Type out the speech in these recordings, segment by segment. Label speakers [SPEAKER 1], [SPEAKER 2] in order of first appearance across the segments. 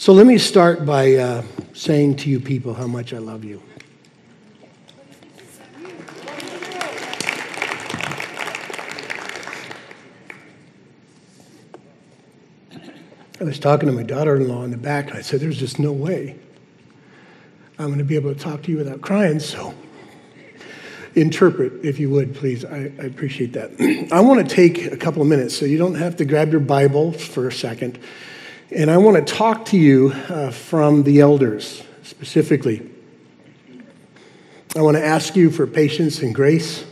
[SPEAKER 1] So let me start by uh, saying to you people how much I love you. I was talking to my daughter in law in the back, and I said, There's just no way I'm going to be able to talk to you without crying, so interpret, if you would, please. I, I appreciate that. I want to take a couple of minutes, so you don't have to grab your Bible for a second. And I want to talk to you uh, from the elders specifically. I want to ask you for patience and grace.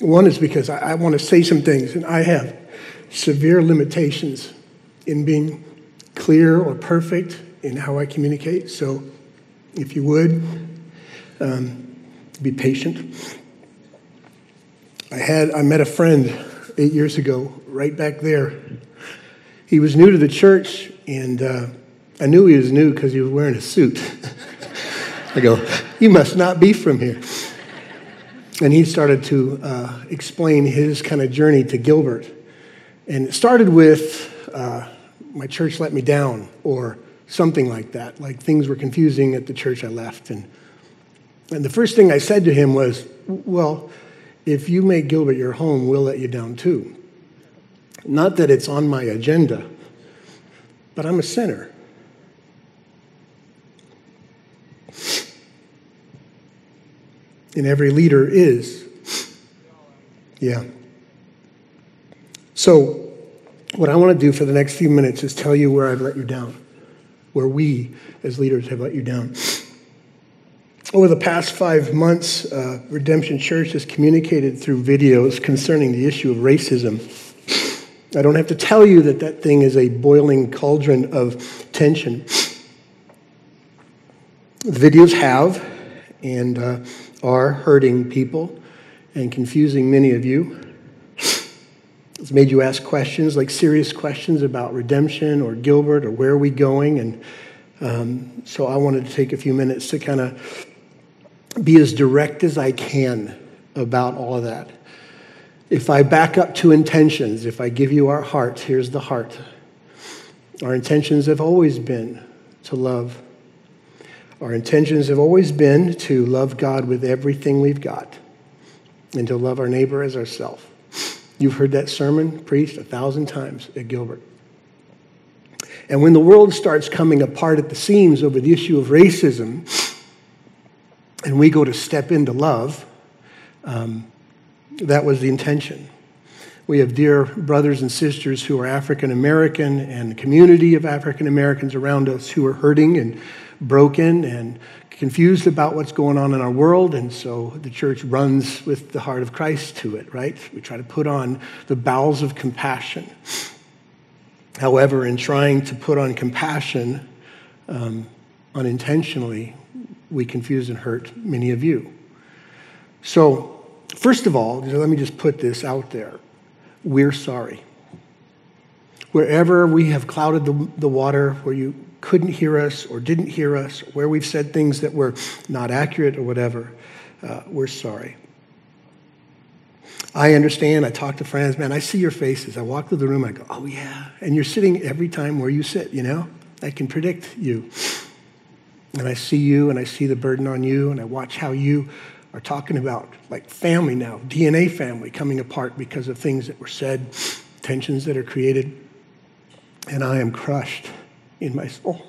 [SPEAKER 1] One is because I, I want to say some things, and I have severe limitations in being clear or perfect in how I communicate. So, if you would, um, be patient. I had I met a friend eight years ago, right back there. He was new to the church, and uh, I knew he was new because he was wearing a suit. I go, "You must not be from here." And he started to uh, explain his kind of journey to Gilbert. And it started with, uh, my church let me down, or something like that. Like things were confusing at the church I left. And, and the first thing I said to him was, Well, if you make Gilbert your home, we'll let you down too. Not that it's on my agenda, but I'm a sinner. and every leader is. Yeah. So, what I want to do for the next few minutes is tell you where I've let you down, where we as leaders have let you down. Over the past five months, uh, Redemption Church has communicated through videos concerning the issue of racism. I don't have to tell you that that thing is a boiling cauldron of tension. The videos have, and uh, are hurting people and confusing many of you. It's made you ask questions, like serious questions about redemption or Gilbert or where are we going. And um, so I wanted to take a few minutes to kind of be as direct as I can about all of that. If I back up to intentions, if I give you our heart, here's the heart. Our intentions have always been to love our intentions have always been to love God with everything we've got and to love our neighbor as ourselves. You've heard that sermon preached a thousand times at Gilbert. And when the world starts coming apart at the seams over the issue of racism, and we go to step into love, um, that was the intention. We have dear brothers and sisters who are African American and a community of African Americans around us who are hurting and broken and confused about what's going on in our world, and so the church runs with the heart of Christ to it, right? We try to put on the bowels of compassion. However, in trying to put on compassion um, unintentionally, we confuse and hurt many of you. So, first of all, let me just put this out there. We're sorry. Wherever we have clouded the, the water, where you couldn't hear us or didn't hear us, where we've said things that were not accurate or whatever, uh, we're sorry. I understand. I talk to friends, man, I see your faces. I walk through the room, I go, oh, yeah. And you're sitting every time where you sit, you know? I can predict you. And I see you and I see the burden on you and I watch how you are talking about like family now, DNA family coming apart because of things that were said, tensions that are created. And I am crushed in my soul.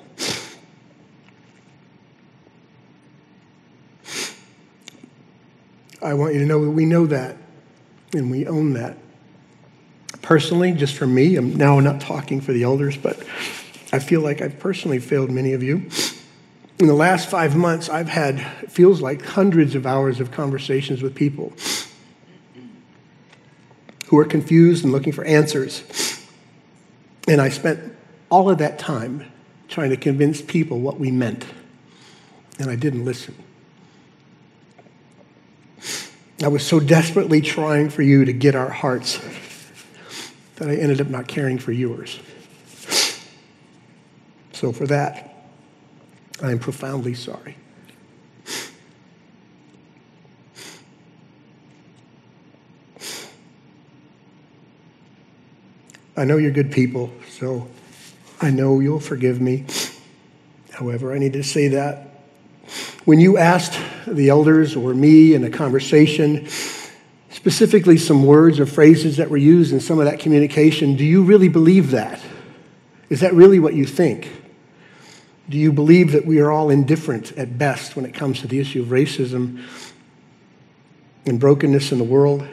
[SPEAKER 1] I want you to know that we know that and we own that. Personally, just for me, I'm now not talking for the elders, but I feel like I've personally failed many of you. In the last five months, I've had, feels like hundreds of hours of conversations with people who are confused and looking for answers. And I spent all of that time trying to convince people what we meant. And I didn't listen. I was so desperately trying for you to get our hearts that I ended up not caring for yours. So, for that, I am profoundly sorry. I know you're good people, so I know you'll forgive me. However, I need to say that when you asked the elders or me in a conversation, specifically some words or phrases that were used in some of that communication, do you really believe that? Is that really what you think? Do you believe that we are all indifferent at best when it comes to the issue of racism and brokenness in the world?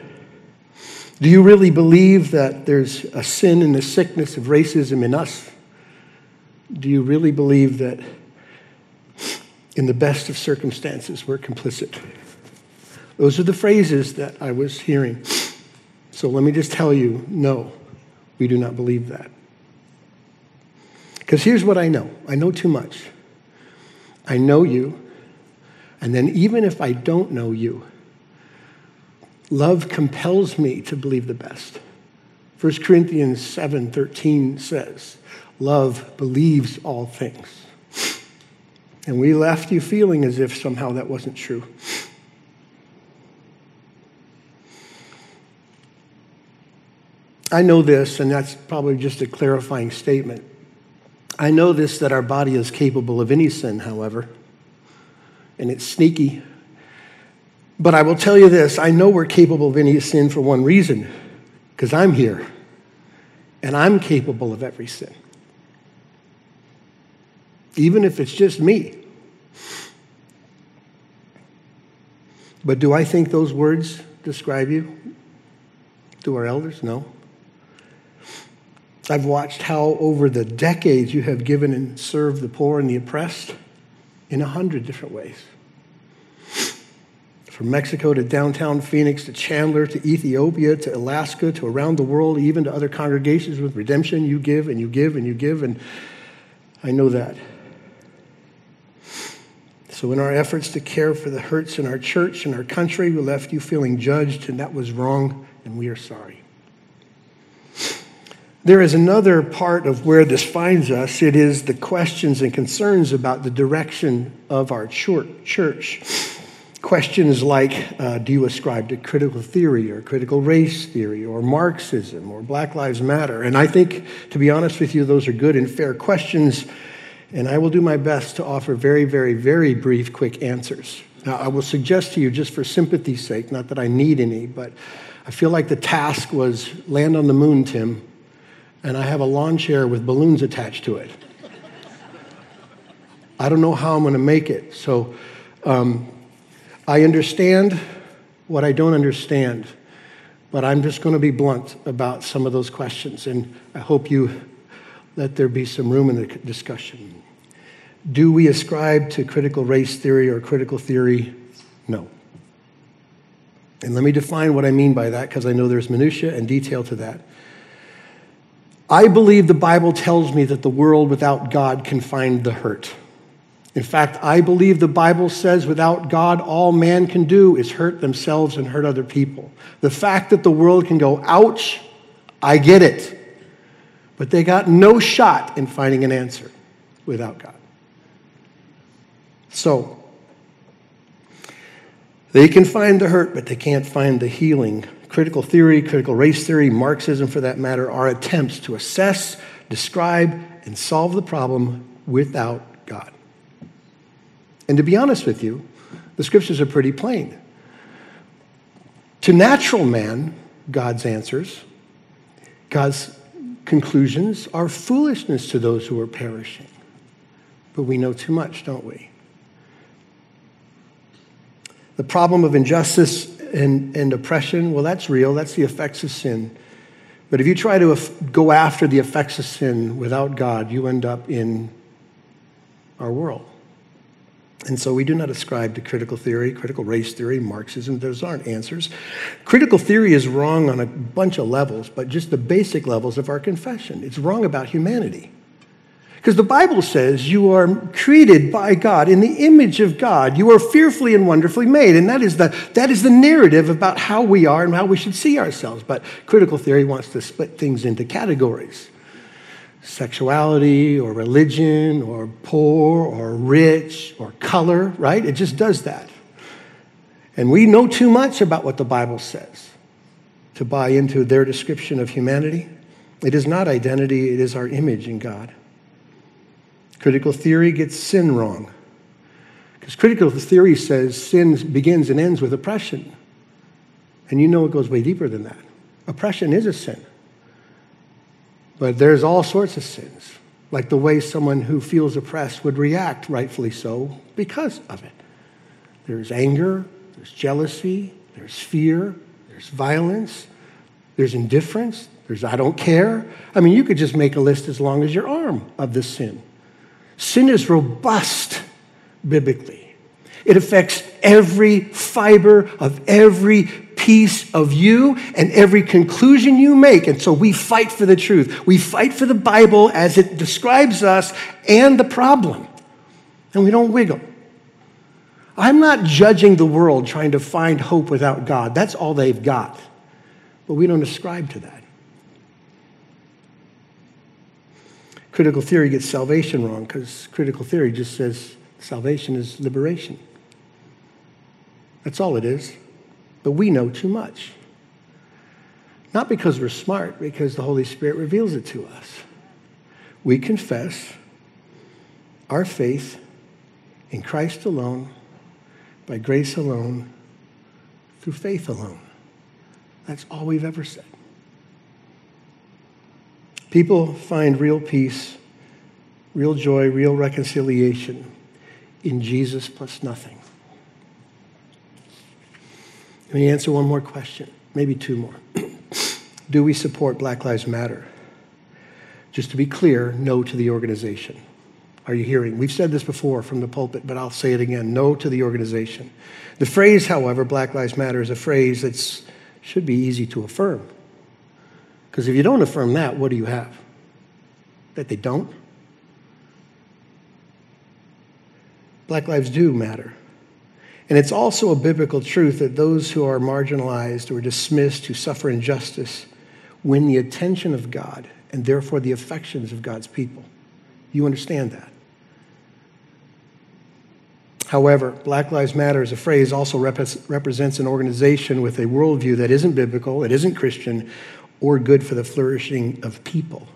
[SPEAKER 1] Do you really believe that there's a sin and a sickness of racism in us? Do you really believe that in the best of circumstances we're complicit? Those are the phrases that I was hearing. So let me just tell you no, we do not believe that. Because here's what I know I know too much. I know you, and then even if I don't know you, love compels me to believe the best. 1 Corinthians 7:13 says, "Love believes all things." And we left you feeling as if somehow that wasn't true. I know this, and that's probably just a clarifying statement. I know this that our body is capable of any sin, however, and it's sneaky. But I will tell you this I know we're capable of any sin for one reason because I'm here and I'm capable of every sin, even if it's just me. But do I think those words describe you? Do our elders? No. I've watched how over the decades you have given and served the poor and the oppressed in a hundred different ways. From Mexico to downtown Phoenix to Chandler to Ethiopia to Alaska to around the world, even to other congregations with redemption, you give and you give and you give, and I know that. So, in our efforts to care for the hurts in our church and our country, we left you feeling judged, and that was wrong, and we are sorry. There is another part of where this finds us. It is the questions and concerns about the direction of our church. Questions like uh, Do you ascribe to critical theory or critical race theory or Marxism or Black Lives Matter? And I think, to be honest with you, those are good and fair questions. And I will do my best to offer very, very, very brief, quick answers. Now, I will suggest to you, just for sympathy's sake, not that I need any, but I feel like the task was land on the moon, Tim and I have a lawn chair with balloons attached to it. I don't know how I'm going to make it. So um, I understand what I don't understand, but I'm just going to be blunt about some of those questions, and I hope you let there be some room in the discussion. Do we ascribe to critical race theory or critical theory? No. And let me define what I mean by that because I know there's minutia and detail to that. I believe the Bible tells me that the world without God can find the hurt. In fact, I believe the Bible says without God, all man can do is hurt themselves and hurt other people. The fact that the world can go, ouch, I get it. But they got no shot in finding an answer without God. So, they can find the hurt, but they can't find the healing Critical theory, critical race theory, Marxism for that matter, are attempts to assess, describe, and solve the problem without God. And to be honest with you, the scriptures are pretty plain. To natural man, God's answers, God's conclusions are foolishness to those who are perishing. But we know too much, don't we? The problem of injustice and, and oppression, well, that's real. That's the effects of sin. But if you try to go after the effects of sin without God, you end up in our world. And so we do not ascribe to critical theory, critical race theory, Marxism. Those aren't answers. Critical theory is wrong on a bunch of levels, but just the basic levels of our confession. It's wrong about humanity. Because the Bible says you are created by God in the image of God. You are fearfully and wonderfully made. And that is, the, that is the narrative about how we are and how we should see ourselves. But critical theory wants to split things into categories sexuality or religion or poor or rich or color, right? It just does that. And we know too much about what the Bible says to buy into their description of humanity. It is not identity, it is our image in God. Critical theory gets sin wrong. Because critical theory says sin begins and ends with oppression. And you know it goes way deeper than that. Oppression is a sin. But there's all sorts of sins, like the way someone who feels oppressed would react, rightfully so, because of it. There's anger, there's jealousy, there's fear, there's violence, there's indifference, there's I don't care. I mean, you could just make a list as long as your arm of the sin. Sin is robust biblically. It affects every fiber of every piece of you and every conclusion you make. And so we fight for the truth. We fight for the Bible as it describes us and the problem. And we don't wiggle. I'm not judging the world trying to find hope without God. That's all they've got. But we don't ascribe to that. Critical theory gets salvation wrong because critical theory just says salvation is liberation. That's all it is. But we know too much. Not because we're smart, because the Holy Spirit reveals it to us. We confess our faith in Christ alone, by grace alone, through faith alone. That's all we've ever said. People find real peace, real joy, real reconciliation in Jesus plus nothing. Let me answer one more question, maybe two more. Do we support Black Lives Matter? Just to be clear, no to the organization. Are you hearing? We've said this before from the pulpit, but I'll say it again no to the organization. The phrase, however, Black Lives Matter, is a phrase that should be easy to affirm. Because if you don't affirm that, what do you have? That they don't? Black lives do matter. And it's also a biblical truth that those who are marginalized or dismissed, who suffer injustice, win the attention of God and therefore the affections of God's people. You understand that? However, Black Lives Matter as a phrase also rep- represents an organization with a worldview that isn't biblical, it isn't Christian, or good for the flourishing of people.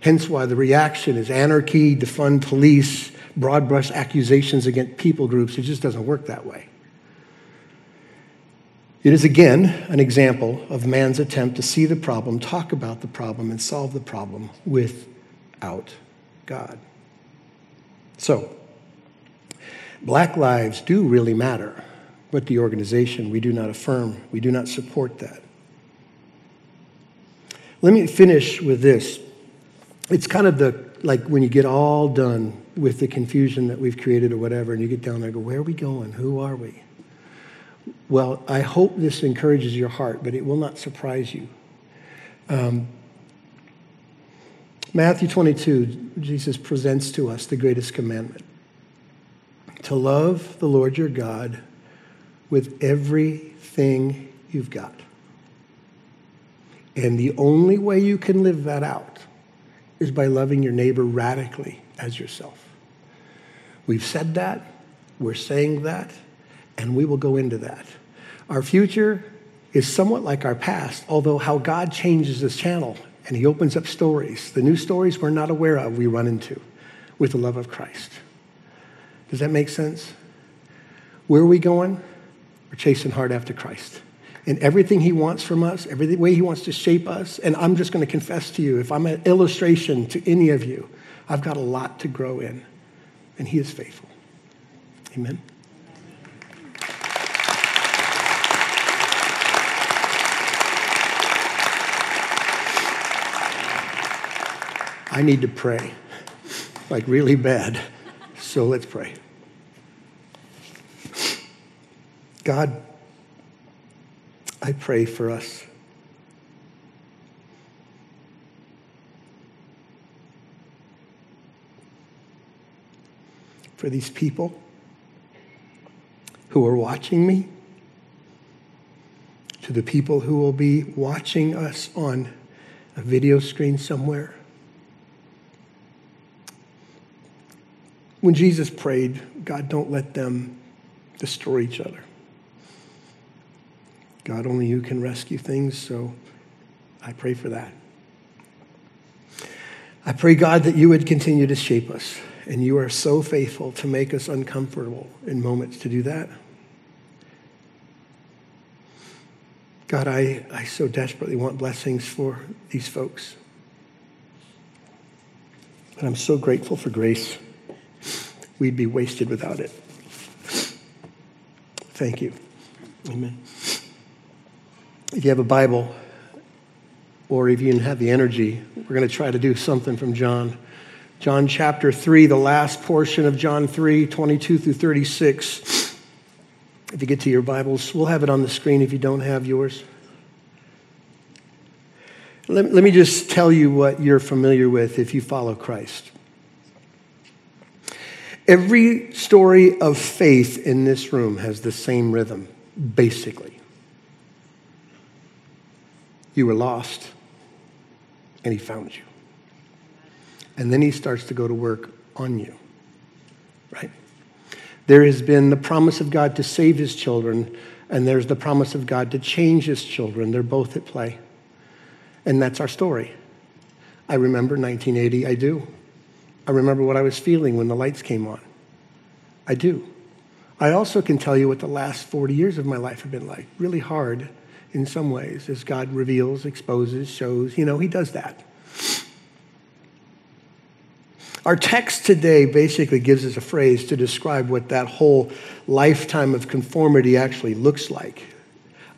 [SPEAKER 1] Hence why the reaction is anarchy, defund police, broad brush accusations against people groups. It just doesn't work that way. It is again an example of man's attempt to see the problem, talk about the problem, and solve the problem without God. So, black lives do really matter, but the organization, we do not affirm, we do not support that. Let me finish with this. It's kind of the, like when you get all done with the confusion that we've created or whatever, and you get down there and go, where are we going? Who are we? Well, I hope this encourages your heart, but it will not surprise you. Um, Matthew 22, Jesus presents to us the greatest commandment to love the Lord your God with everything you've got. And the only way you can live that out is by loving your neighbor radically as yourself. We've said that, we're saying that, and we will go into that. Our future is somewhat like our past, although how God changes this channel and He opens up stories, the new stories we're not aware of, we run into with the love of Christ. Does that make sense? Where are we going? We're chasing hard after Christ and everything He wants from us, every way He wants to shape us. And I'm just going to confess to you if I'm an illustration to any of you, I've got a lot to grow in. And He is faithful. Amen. I need to pray, like really bad. So let's pray. God, I pray for us. For these people who are watching me, to the people who will be watching us on a video screen somewhere. When Jesus prayed, God, don't let them destroy each other. God, only you can rescue things, so I pray for that. I pray, God, that you would continue to shape us. And you are so faithful to make us uncomfortable in moments to do that. God, I, I so desperately want blessings for these folks. And I'm so grateful for grace. We'd be wasted without it. Thank you. Amen. If you have a Bible, or if you have the energy, we're going to try to do something from John. John chapter 3, the last portion of John 3, 22 through 36. If you get to your Bibles, we'll have it on the screen if you don't have yours. Let, let me just tell you what you're familiar with if you follow Christ. Every story of faith in this room has the same rhythm, basically. You were lost, and He found you. And then He starts to go to work on you, right? There has been the promise of God to save His children, and there's the promise of God to change His children. They're both at play. And that's our story. I remember 1980, I do. I remember what I was feeling when the lights came on. I do. I also can tell you what the last 40 years of my life have been like. Really hard in some ways as God reveals, exposes, shows. You know, He does that. Our text today basically gives us a phrase to describe what that whole lifetime of conformity actually looks like.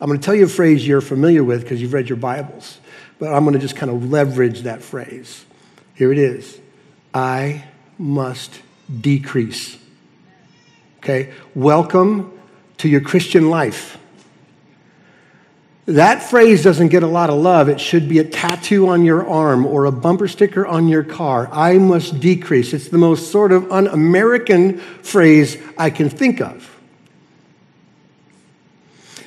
[SPEAKER 1] I'm going to tell you a phrase you're familiar with because you've read your Bibles but I'm going to just kind of leverage that phrase. Here it is I must decrease. Okay? Welcome to your Christian life. That phrase doesn't get a lot of love. It should be a tattoo on your arm or a bumper sticker on your car. I must decrease. It's the most sort of un American phrase I can think of.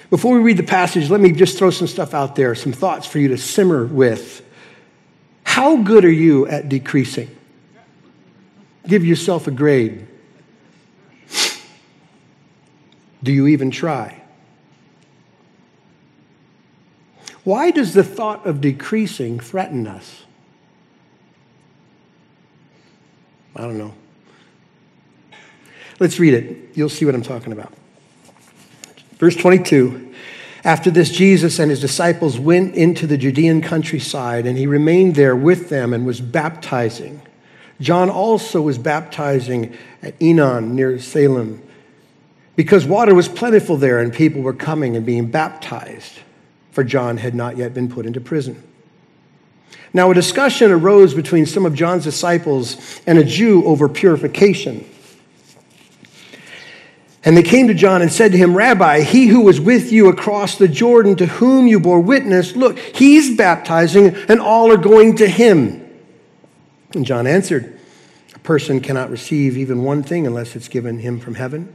[SPEAKER 1] Before we read the passage, let me just throw some stuff out there, some thoughts for you to simmer with. How good are you at decreasing? Give yourself a grade. Do you even try? Why does the thought of decreasing threaten us? I don't know. Let's read it. You'll see what I'm talking about. Verse 22 After this, Jesus and his disciples went into the Judean countryside, and he remained there with them and was baptizing. John also was baptizing at Aenon near Salim because water was plentiful there and people were coming and being baptized, for John had not yet been put into prison. Now, a discussion arose between some of John's disciples and a Jew over purification. And they came to John and said to him, Rabbi, he who was with you across the Jordan, to whom you bore witness, look, he's baptizing, and all are going to him. And John answered, A person cannot receive even one thing unless it's given him from heaven.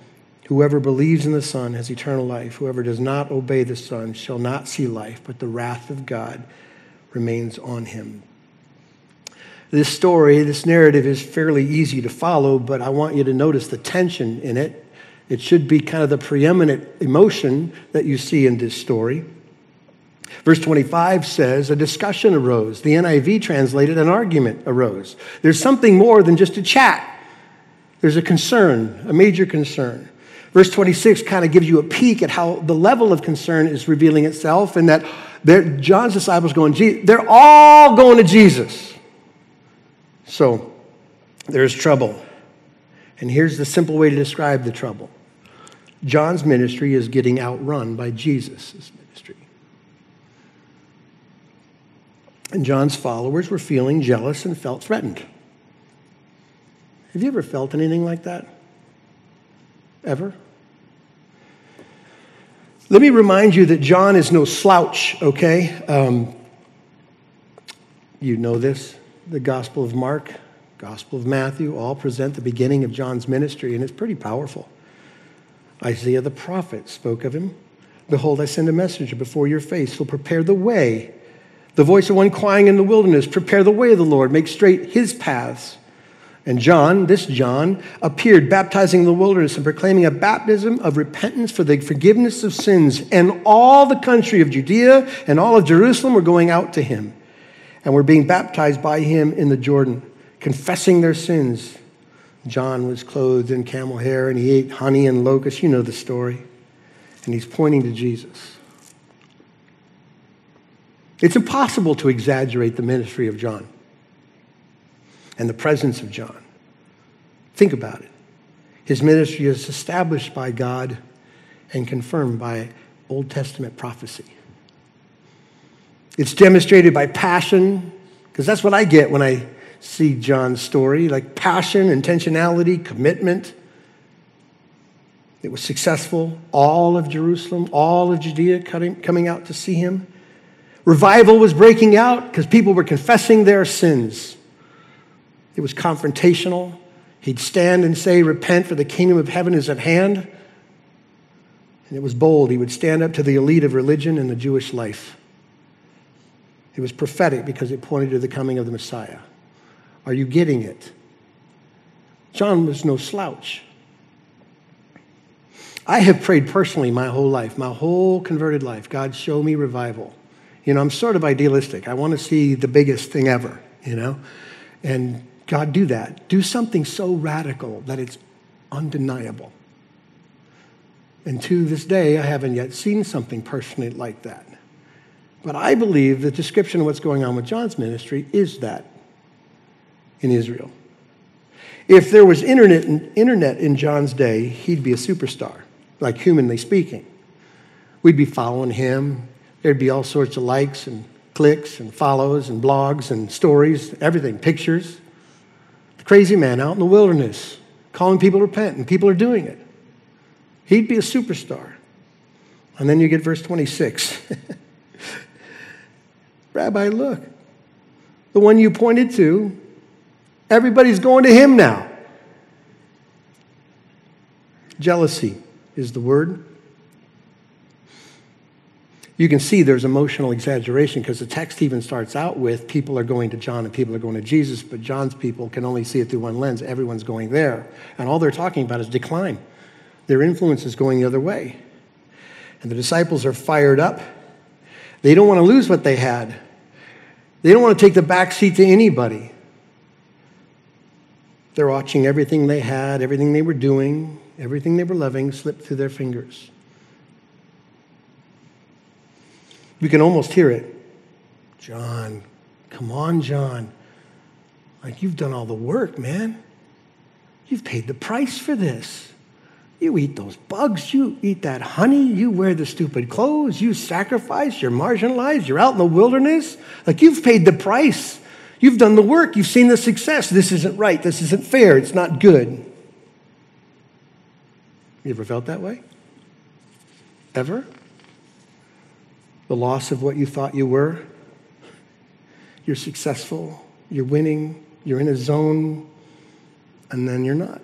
[SPEAKER 1] Whoever believes in the Son has eternal life. Whoever does not obey the Son shall not see life, but the wrath of God remains on him. This story, this narrative is fairly easy to follow, but I want you to notice the tension in it it should be kind of the preeminent emotion that you see in this story. Verse 25 says, A discussion arose. The NIV translated, an argument arose. There's something more than just a chat, there's a concern, a major concern. Verse 26 kind of gives you a peek at how the level of concern is revealing itself, and that John's disciples going, they're all going to Jesus. So there's trouble. And here's the simple way to describe the trouble John's ministry is getting outrun by Jesus' ministry. And John's followers were feeling jealous and felt threatened. Have you ever felt anything like that? Ever? Let me remind you that John is no slouch, okay? Um, you know this. The Gospel of Mark, Gospel of Matthew all present the beginning of John's ministry, and it's pretty powerful. Isaiah the prophet spoke of him. Behold, I send a messenger before your face who'll prepare the way. The voice of one crying in the wilderness, prepare the way of the Lord, make straight his paths. And John, this John, appeared baptizing in the wilderness and proclaiming a baptism of repentance for the forgiveness of sins. And all the country of Judea and all of Jerusalem were going out to him and were being baptized by him in the Jordan, confessing their sins. John was clothed in camel hair and he ate honey and locusts. You know the story. And he's pointing to Jesus. It's impossible to exaggerate the ministry of John and the presence of John. Think about it. His ministry is established by God and confirmed by Old Testament prophecy. It's demonstrated by passion, because that's what I get when I see John's story like passion, intentionality, commitment. It was successful. All of Jerusalem, all of Judea coming out to see him. Revival was breaking out because people were confessing their sins. It was confrontational. He'd stand and say, Repent, for the kingdom of heaven is at hand. And it was bold. He would stand up to the elite of religion and the Jewish life. It was prophetic because it pointed to the coming of the Messiah. Are you getting it? John was no slouch. I have prayed personally my whole life, my whole converted life God, show me revival. You know, I'm sort of idealistic. I want to see the biggest thing ever, you know? And God, do that. Do something so radical that it's undeniable. And to this day, I haven't yet seen something personally like that. But I believe the description of what's going on with John's ministry is that in Israel. If there was internet, internet in John's day, he'd be a superstar, like humanly speaking. We'd be following him. There'd be all sorts of likes and clicks and follows and blogs and stories, everything, pictures crazy man out in the wilderness calling people to repent, and people are doing it. He'd be a superstar. And then you get verse 26. Rabbi, look, the one you pointed to, everybody's going to him now. Jealousy is the word you can see there's emotional exaggeration because the text even starts out with people are going to John and people are going to Jesus, but John's people can only see it through one lens. Everyone's going there. And all they're talking about is decline. Their influence is going the other way. And the disciples are fired up. They don't want to lose what they had, they don't want to take the back seat to anybody. They're watching everything they had, everything they were doing, everything they were loving slip through their fingers. We can almost hear it. John, come on, John. Like, you've done all the work, man. You've paid the price for this. You eat those bugs, you eat that honey, you wear the stupid clothes, you sacrifice, you're marginalized, you're out in the wilderness. Like, you've paid the price. You've done the work, you've seen the success. This isn't right, this isn't fair, it's not good. You ever felt that way? Ever? The loss of what you thought you were. You're successful, you're winning, you're in a zone, and then you're not.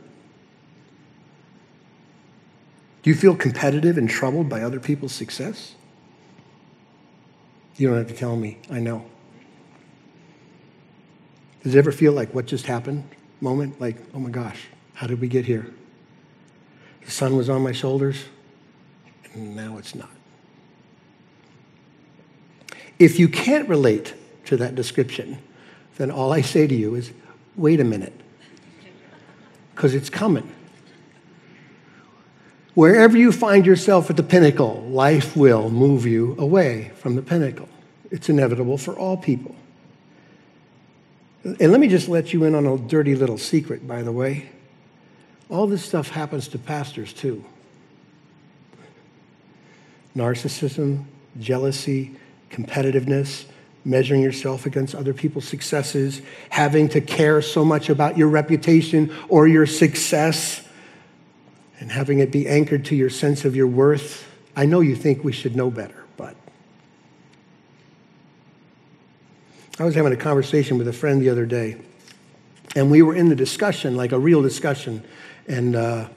[SPEAKER 1] Do you feel competitive and troubled by other people's success? You don't have to tell me, I know. Does it ever feel like what just happened moment? Like, oh my gosh, how did we get here? The sun was on my shoulders, and now it's not. If you can't relate to that description, then all I say to you is wait a minute, because it's coming. Wherever you find yourself at the pinnacle, life will move you away from the pinnacle. It's inevitable for all people. And let me just let you in on a dirty little secret, by the way. All this stuff happens to pastors too. narcissism, jealousy, competitiveness, measuring yourself against other people's successes, having to care so much about your reputation or your success, and having it be anchored to your sense of your worth. I know you think we should know better, but I was having a conversation with a friend the other day, and we were in the discussion, like a real discussion, and uh,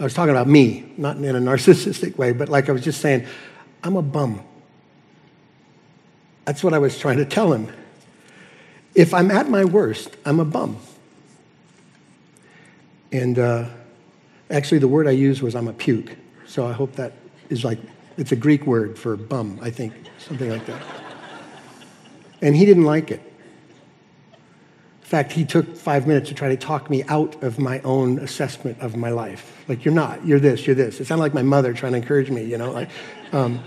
[SPEAKER 1] I was talking about me, not in a narcissistic way, but like I was just saying, I'm a bum. That's what I was trying to tell him. If I'm at my worst, I'm a bum. And uh, actually, the word I used was I'm a puke. So I hope that is like, it's a Greek word for bum, I think, something like that. And he didn't like it. In fact, he took five minutes to try to talk me out of my own assessment of my life. Like, you're not, you're this, you're this. It sounded like my mother trying to encourage me, you know? Like, um,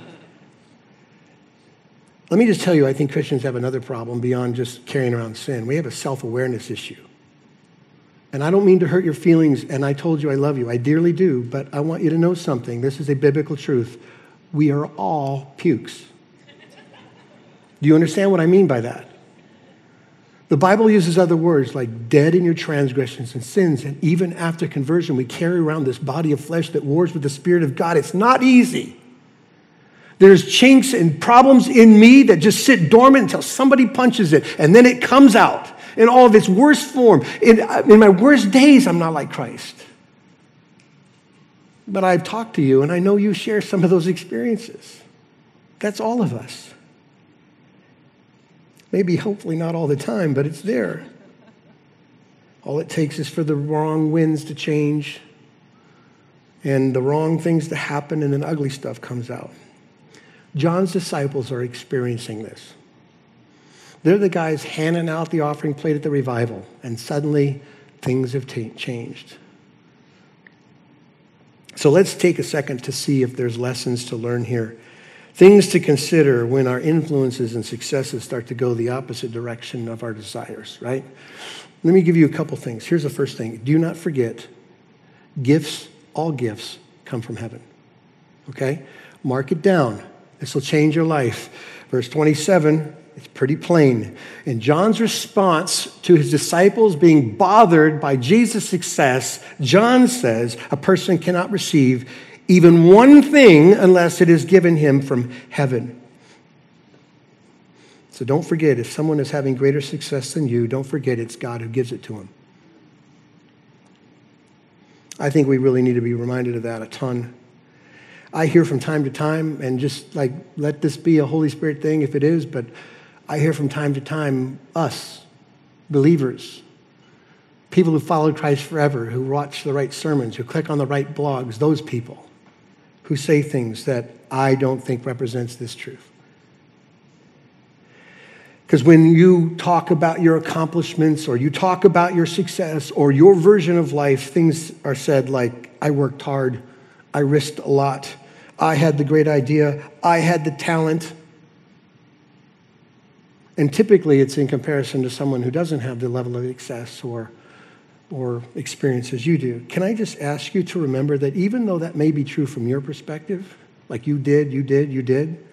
[SPEAKER 1] let me just tell you, I think Christians have another problem beyond just carrying around sin. We have a self awareness issue. And I don't mean to hurt your feelings, and I told you I love you. I dearly do, but I want you to know something. This is a biblical truth. We are all pukes. Do you understand what I mean by that? The Bible uses other words like dead in your transgressions and sins. And even after conversion, we carry around this body of flesh that wars with the Spirit of God. It's not easy. There's chinks and problems in me that just sit dormant until somebody punches it, and then it comes out in all of its worst form. In, in my worst days, I'm not like Christ. But I've talked to you, and I know you share some of those experiences. That's all of us. Maybe, hopefully, not all the time, but it's there. All it takes is for the wrong winds to change and the wrong things to happen, and then ugly stuff comes out. John's disciples are experiencing this. They're the guys handing out the offering plate at the revival, and suddenly things have t- changed. So let's take a second to see if there's lessons to learn here. Things to consider when our influences and successes start to go the opposite direction of our desires, right? Let me give you a couple things. Here's the first thing do not forget gifts, all gifts come from heaven. Okay? Mark it down. This will change your life. Verse 27, it's pretty plain. In John's response to his disciples being bothered by Jesus' success, John says a person cannot receive even one thing unless it is given him from heaven. So don't forget, if someone is having greater success than you, don't forget it's God who gives it to him. I think we really need to be reminded of that a ton. I hear from time to time, and just like let this be a Holy Spirit thing if it is, but I hear from time to time us, believers, people who followed Christ forever, who watch the right sermons, who click on the right blogs, those people who say things that I don't think represents this truth. Because when you talk about your accomplishments or you talk about your success or your version of life, things are said like, I worked hard, I risked a lot, I had the great idea, I had the talent. And typically it's in comparison to someone who doesn't have the level of success or, or experience as you do. Can I just ask you to remember that even though that may be true from your perspective, like you did, you did, you did,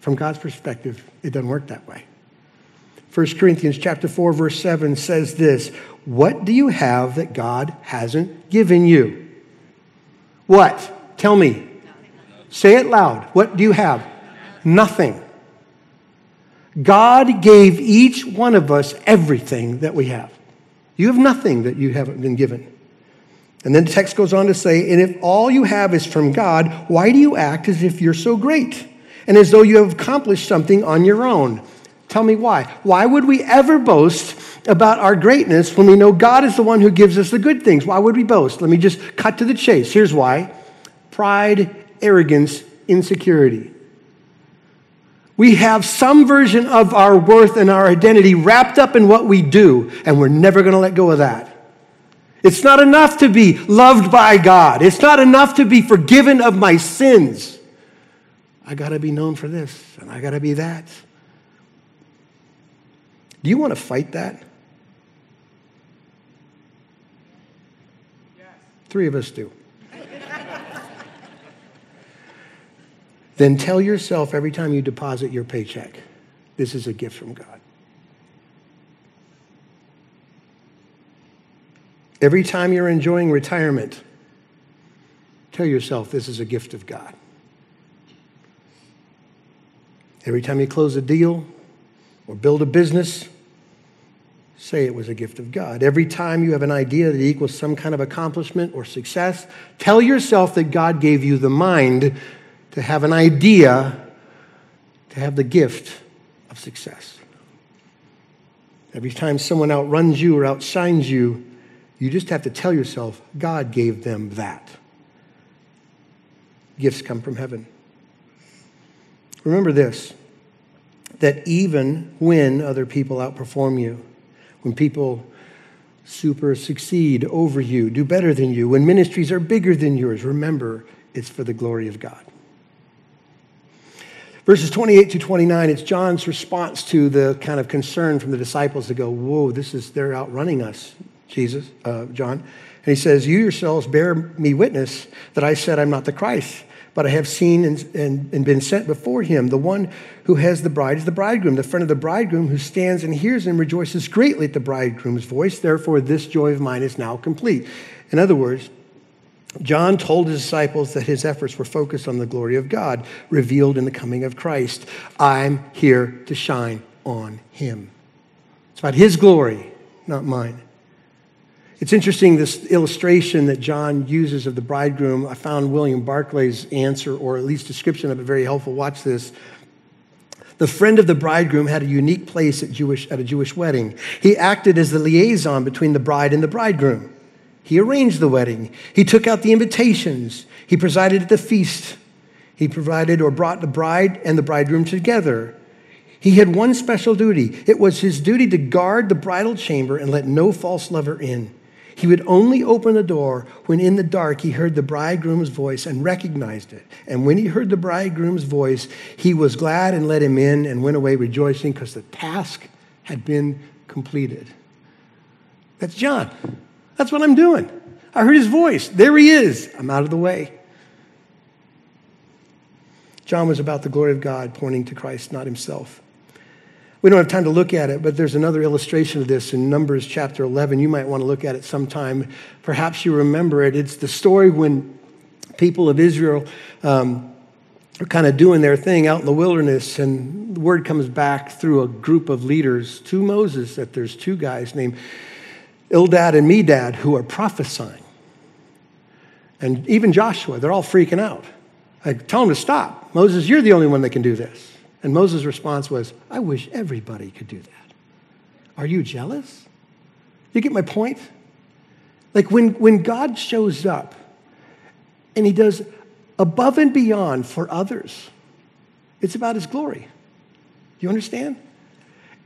[SPEAKER 1] from God's perspective, it doesn't work that way. 1 Corinthians chapter 4 verse 7 says this, "What do you have that God hasn't given you?" What? Tell me. Say it loud. What do you have? Nothing. God gave each one of us everything that we have. You have nothing that you haven't been given. And then the text goes on to say, and if all you have is from God, why do you act as if you're so great and as though you have accomplished something on your own? Tell me why. Why would we ever boast about our greatness when we know God is the one who gives us the good things? Why would we boast? Let me just cut to the chase. Here's why pride arrogance, insecurity. We have some version of our worth and our identity wrapped up in what we do, and we're never going to let go of that. It's not enough to be loved by God. It's not enough to be forgiven of my sins. I got to be known for this, and I got to be that. Do you want to fight that? Yes. Three of us do. Then tell yourself every time you deposit your paycheck, this is a gift from God. Every time you're enjoying retirement, tell yourself this is a gift of God. Every time you close a deal or build a business, say it was a gift of God. Every time you have an idea that equals some kind of accomplishment or success, tell yourself that God gave you the mind to have an idea, to have the gift of success. Every time someone outruns you or outshines you, you just have to tell yourself, God gave them that. Gifts come from heaven. Remember this that even when other people outperform you, when people super succeed over you, do better than you, when ministries are bigger than yours, remember it's for the glory of God. Verses 28 to 29, it's John's response to the kind of concern from the disciples to go, Whoa, this is, they're outrunning us, Jesus, uh, John. And he says, You yourselves bear me witness that I said I'm not the Christ but I have seen and, and, and, been sent before him. The one who has the bride is the bridegroom, the friend of the bridegroom who stands and hears and rejoices greatly at the bridegroom's voice. Therefore, this joy of mine is now complete. In other words, John told his disciples that his efforts were focused on the glory of God revealed in the coming of Christ. I'm here to shine on him. It's about his glory, not mine. It's interesting, this illustration that John uses of the bridegroom. I found William Barclay's answer, or at least description of it, very helpful. Watch this. The friend of the bridegroom had a unique place at, Jewish, at a Jewish wedding. He acted as the liaison between the bride and the bridegroom. He arranged the wedding. He took out the invitations. He presided at the feast. He provided or brought the bride and the bridegroom together. He had one special duty it was his duty to guard the bridal chamber and let no false lover in. He would only open the door when in the dark he heard the bridegroom's voice and recognized it. And when he heard the bridegroom's voice, he was glad and let him in and went away rejoicing because the task had been completed. That's John. That's what I'm doing. I heard his voice. There he is. I'm out of the way. John was about the glory of God, pointing to Christ, not himself. We don't have time to look at it, but there's another illustration of this in Numbers chapter 11. You might want to look at it sometime. Perhaps you remember it. It's the story when people of Israel um, are kind of doing their thing out in the wilderness, and the word comes back through a group of leaders to Moses that there's two guys named Eldad and Medad who are prophesying. And even Joshua, they're all freaking out. I tell them to stop. Moses, you're the only one that can do this. And Moses' response was, I wish everybody could do that. Are you jealous? You get my point? Like when, when God shows up and he does above and beyond for others, it's about his glory. Do you understand?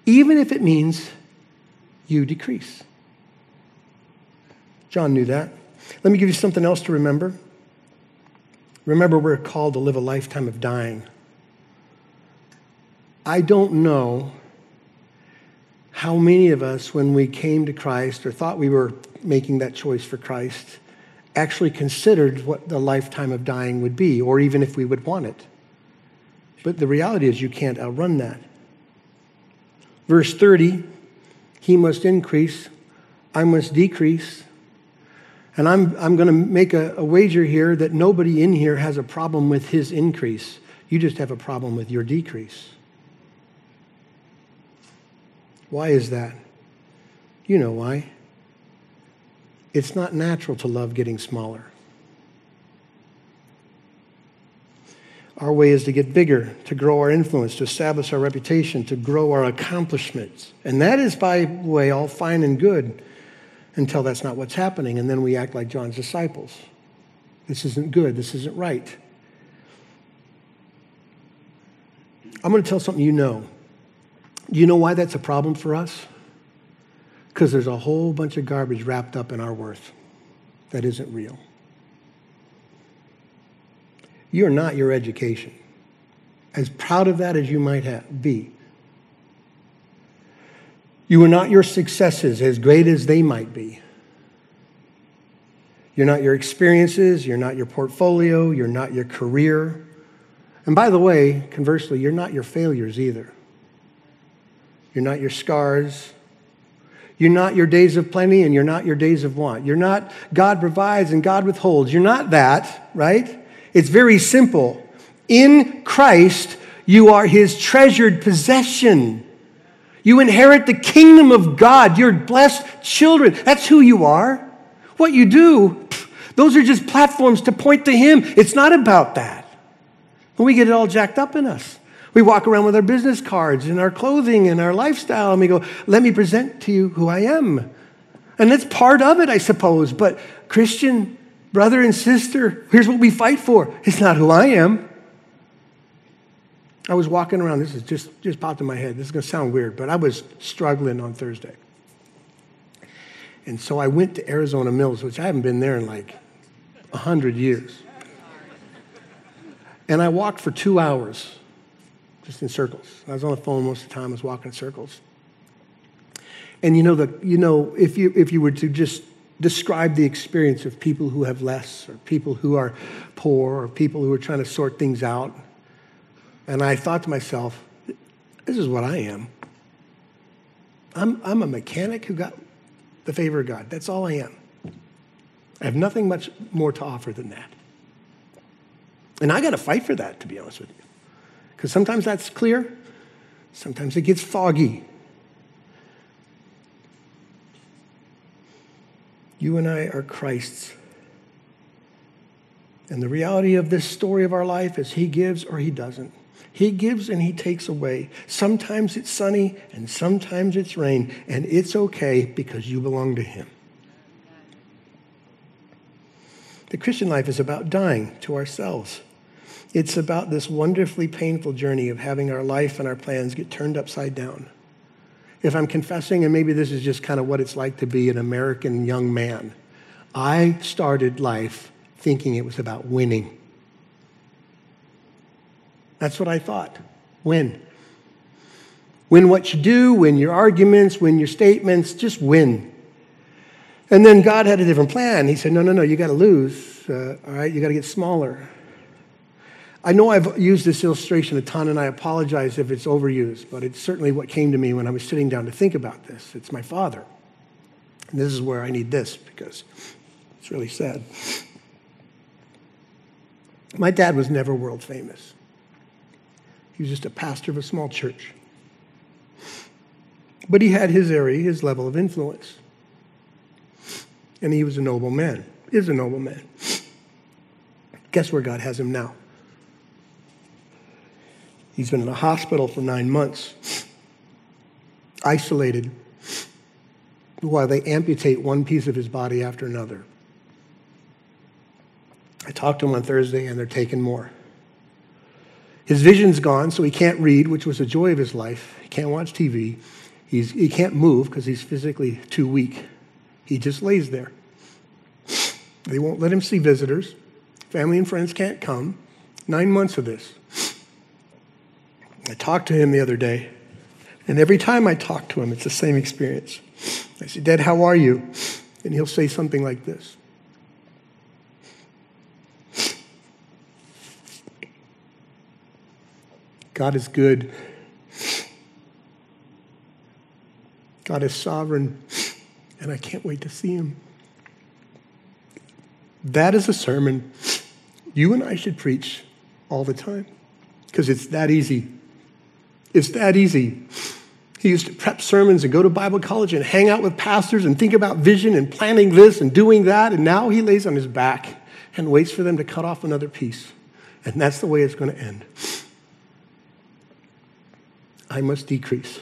[SPEAKER 1] Even if it means you decrease. John knew that. Let me give you something else to remember. Remember, we're called to live a lifetime of dying. I don't know how many of us, when we came to Christ or thought we were making that choice for Christ, actually considered what the lifetime of dying would be, or even if we would want it. But the reality is, you can't outrun that. Verse 30 He must increase, I must decrease. And I'm, I'm going to make a, a wager here that nobody in here has a problem with his increase. You just have a problem with your decrease. Why is that? You know why. It's not natural to love getting smaller. Our way is to get bigger, to grow our influence, to establish our reputation, to grow our accomplishments. And that is, by the way, all fine and good until that's not what's happening. And then we act like John's disciples. This isn't good. This isn't right. I'm going to tell something you know. Do you know why that's a problem for us? Because there's a whole bunch of garbage wrapped up in our worth that isn't real. You're not your education. As proud of that as you might have, be. You are not your successes, as great as they might be. You're not your experiences, you're not your portfolio, you're not your career, And by the way, conversely, you're not your failures either. You're not your scars. You're not your days of plenty and you're not your days of want. You're not God provides and God withholds. You're not that, right? It's very simple. In Christ, you are his treasured possession. You inherit the kingdom of God. You're blessed children. That's who you are. What you do, those are just platforms to point to him. It's not about that. When we get it all jacked up in us. We walk around with our business cards and our clothing and our lifestyle, and we go, Let me present to you who I am. And that's part of it, I suppose. But, Christian, brother and sister, here's what we fight for it's not who I am. I was walking around, this is just, just popped in my head. This is going to sound weird, but I was struggling on Thursday. And so I went to Arizona Mills, which I haven't been there in like 100 years. And I walked for two hours just in circles. I was on the phone most of the time, I was walking in circles. And you know, the, you know if, you, if you were to just describe the experience of people who have less, or people who are poor, or people who are trying to sort things out, and I thought to myself, this is what I am. I'm, I'm a mechanic who got the favor of God. That's all I am. I have nothing much more to offer than that. And I got to fight for that, to be honest with you. Because sometimes that's clear, sometimes it gets foggy. You and I are Christ's. And the reality of this story of our life is He gives or He doesn't. He gives and He takes away. Sometimes it's sunny and sometimes it's rain, and it's okay because you belong to Him. The Christian life is about dying to ourselves. It's about this wonderfully painful journey of having our life and our plans get turned upside down. If I'm confessing, and maybe this is just kind of what it's like to be an American young man, I started life thinking it was about winning. That's what I thought. Win. Win what you do, win your arguments, win your statements, just win. And then God had a different plan. He said, No, no, no, you got to lose. Uh, all right, you got to get smaller. I know I've used this illustration a ton, and I apologize if it's overused, but it's certainly what came to me when I was sitting down to think about this. It's my father. And this is where I need this because it's really sad. My dad was never world famous, he was just a pastor of a small church. But he had his area, his level of influence. And he was a noble man, is a noble man. Guess where God has him now? He's been in a hospital for nine months, isolated, while they amputate one piece of his body after another. I talked to him on Thursday, and they're taking more. His vision's gone, so he can't read, which was the joy of his life. He can't watch TV. He's, he can't move because he's physically too weak. He just lays there. They won't let him see visitors. Family and friends can't come. Nine months of this. I talked to him the other day, and every time I talk to him, it's the same experience. I say, Dad, how are you? And he'll say something like this God is good. God is sovereign, and I can't wait to see him. That is a sermon you and I should preach all the time because it's that easy. It's that easy. He used to prep sermons and go to Bible college and hang out with pastors and think about vision and planning this and doing that. And now he lays on his back and waits for them to cut off another piece. And that's the way it's going to end. I must decrease.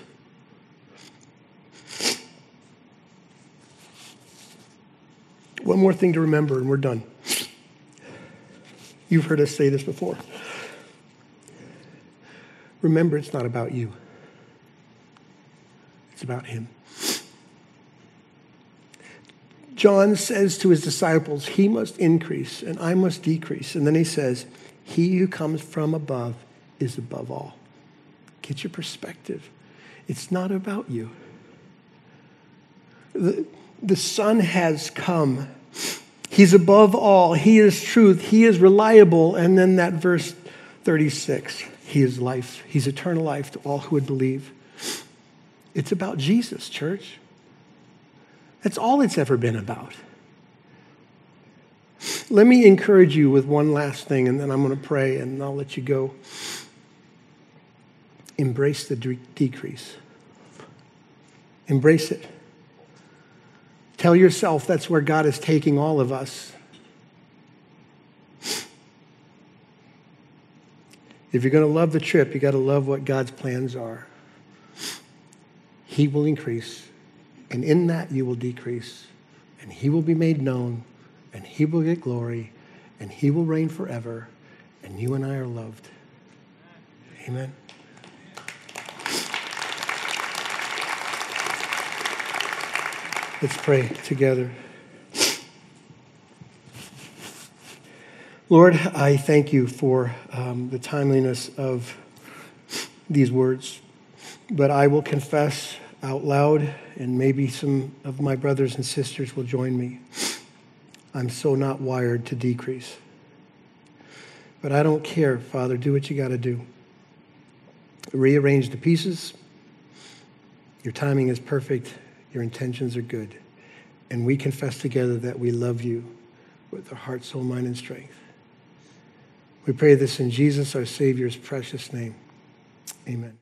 [SPEAKER 1] One more thing to remember, and we're done. You've heard us say this before. Remember, it's not about you, it's about Him. John says to his disciples, He must increase and I must decrease. And then he says, He who comes from above is above all. Get your perspective. It's not about you. The, the Son has come. He's above all. He is truth. He is reliable. And then that verse 36. He is life. He's eternal life to all who would believe. It's about Jesus, church. That's all it's ever been about. Let me encourage you with one last thing, and then I'm going to pray and I'll let you go. Embrace the de- decrease. Embrace it. Tell yourself that's where God is taking all of us. If you're going to love the trip, you got to love what God's plans are. He will increase, and in that you will decrease, and He will be made known, and He will get glory, and He will reign forever, and you and I are loved. Amen. Let's pray together. Lord, I thank you for um, the timeliness of these words, but I will confess out loud, and maybe some of my brothers and sisters will join me. I'm so not wired to decrease. But I don't care, Father. Do what you got to do. Rearrange the pieces. Your timing is perfect. Your intentions are good. And we confess together that we love you with our heart, soul, mind, and strength. We pray this in Jesus, our Savior's precious name. Amen.